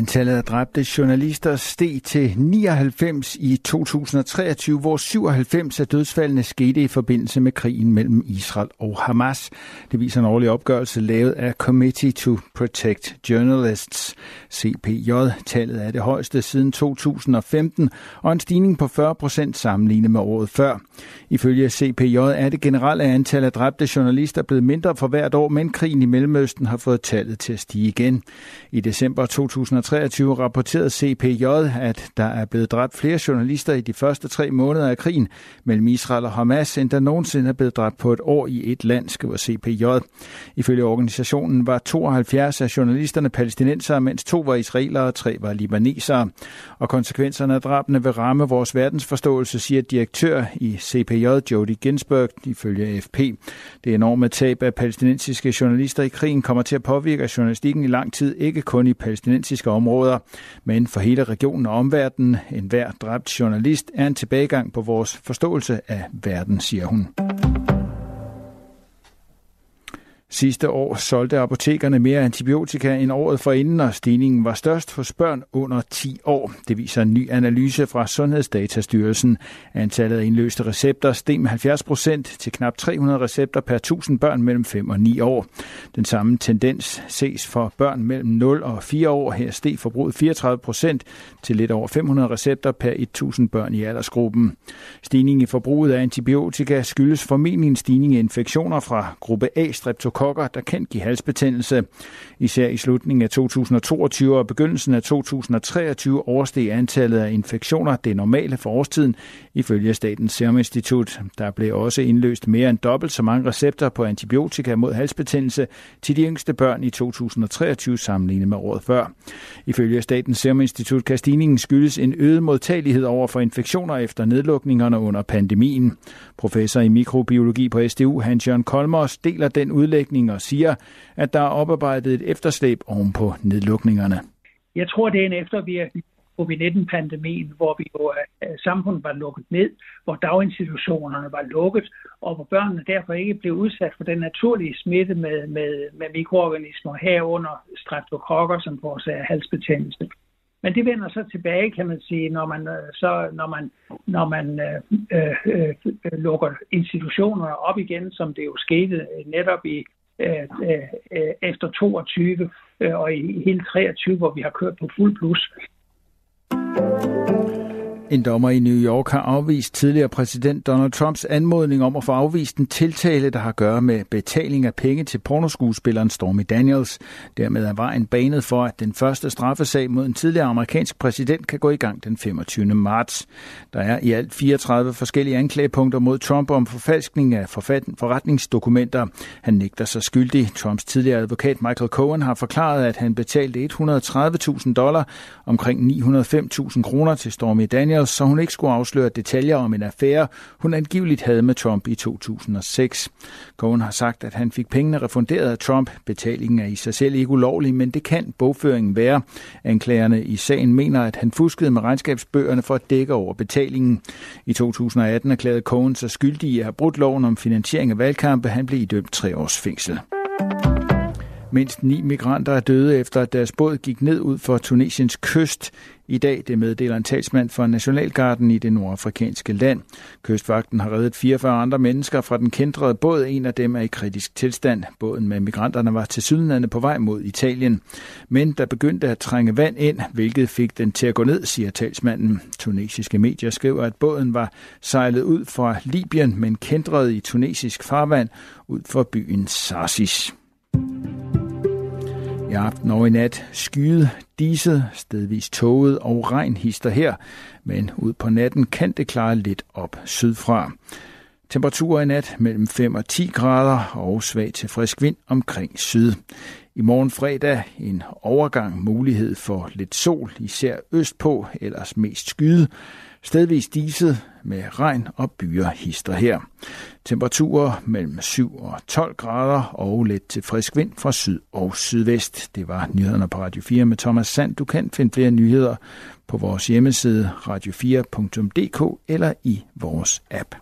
Antallet af dræbte journalister steg til 99 i 2023, hvor 97 af dødsfaldene skete i forbindelse med krigen mellem Israel og Hamas. Det viser en årlig opgørelse lavet af Committee to Protect Journalists, CPJ. Tallet er det højeste siden 2015 og en stigning på 40 procent sammenlignet med året før. Ifølge CPJ er det generelle antal af dræbte journalister blevet mindre for hvert år, men krigen i Mellemøsten har fået tallet til at stige igen. I december 2023 rapporterede CPJ, at der er blevet dræbt flere journalister i de første tre måneder af krigen mellem Israel og Hamas, end der nogensinde er blevet dræbt på et år i et land, skriver CPJ. Ifølge organisationen var 72 af journalisterne palæstinensere, mens to var israelere og tre var libanesere. Og konsekvenserne af drabene vil ramme vores verdensforståelse, siger direktør i CPJ, Jody Ginsberg, ifølge AFP. Det enorme tab af palæstinensiske journalister i krigen kommer til at påvirke journalistikken i lang tid, ikke kun i palæstinensiske områder, men for hele regionen og omverdenen. En hver dræbt journalist er en tilbagegang på vores forståelse af verden, siger hun. Sidste år solgte apotekerne mere antibiotika end året forinden, og stigningen var størst hos børn under 10 år. Det viser en ny analyse fra Sundhedsdatastyrelsen. Antallet af indløste recepter steg med 70 procent til knap 300 recepter per 1000 børn mellem 5 og 9 år. Den samme tendens ses for børn mellem 0 og 4 år. Her steg forbruget 34 procent til lidt over 500 recepter per 1000 børn i aldersgruppen. Stigningen i forbruget af antibiotika skyldes formentlig en stigning i infektioner fra gruppe A streptokokker kokker, der kan give halsbetændelse. Især i slutningen af 2022 og begyndelsen af 2023 oversteg antallet af infektioner det normale for årstiden, ifølge Statens Serum Institut. Der blev også indløst mere end dobbelt så mange recepter på antibiotika mod halsbetændelse til de yngste børn i 2023 sammenlignet med året før. Ifølge Statens Serum Institut kan stigningen skyldes en øget modtagelighed over for infektioner efter nedlukningerne under pandemien. Professor i mikrobiologi på SDU, Hans-Jørgen Kolmos, deler den udlægning udlægning og siger, at der er oparbejdet et efterslæb oven på nedlukningerne. Jeg tror, det er en eftervirkning covid-19-pandemien, hvor vi jo, øh, samfundet var lukket ned, hvor daginstitutionerne var lukket, og hvor børnene derfor ikke blev udsat for den naturlige smitte med, med, med mikroorganismer herunder streptokokker, som forårsager øh, halsbetændelse. Men det vender så tilbage, kan man sige, når man, øh, så, når man, når man øh, øh, øh, lukker institutionerne op igen, som det jo skete netop i Øh, øh, øh, efter 22 øh, og i hele 23, hvor vi har kørt på fuld plus. En dommer i New York har afvist tidligere præsident Donald Trumps anmodning om at få afvist en tiltale, der har at gøre med betaling af penge til pornoskuespilleren Stormy Daniels. Dermed er vejen banet for, at den første straffesag mod en tidligere amerikansk præsident kan gå i gang den 25. marts. Der er i alt 34 forskellige anklagepunkter mod Trump om forfalskning af forretningsdokumenter. Han nægter sig skyldig. Trumps tidligere advokat Michael Cohen har forklaret, at han betalte 130.000 dollar, omkring 905.000 kroner til Stormy Daniels Sanders, så hun ikke skulle afsløre detaljer om en affære, hun angiveligt havde med Trump i 2006. Cohen har sagt, at han fik pengene refunderet af Trump. Betalingen er i sig selv ikke ulovlig, men det kan bogføringen være. Anklagerne i sagen mener, at han fuskede med regnskabsbøgerne for at dække over betalingen. I 2018 erklærede Cohen sig skyldig i at have brudt loven om finansiering af valgkampe. Han blev idømt tre års fængsel. Mindst ni migranter er døde efter, at deres båd gik ned ud for Tunesiens kyst. I dag det meddeler en talsmand for Nationalgarden i det nordafrikanske land. Kystvagten har reddet 44 andre mennesker fra den kendrede båd. En af dem er i kritisk tilstand. Båden med migranterne var til sydlandene på vej mod Italien. Men der begyndte at trænge vand ind, hvilket fik den til at gå ned, siger talsmanden. Tunesiske medier skriver, at båden var sejlet ud fra Libyen, men kendrede i tunesisk farvand ud for byen Sarsis. I aften og i nat skyet, diset, stedvis tåget og regn hister her, men ud på natten kan det klare lidt op sydfra. Temperaturer i nat mellem 5 og 10 grader og svag til frisk vind omkring syd. I morgen fredag en overgang mulighed for lidt sol, især østpå, ellers mest skyde. Stedvis diset med regn og byer hister her. Temperaturer mellem 7 og 12 grader og let til frisk vind fra syd og sydvest. Det var nyhederne på Radio 4 med Thomas Sand. Du kan finde flere nyheder på vores hjemmeside radio4.dk eller i vores app.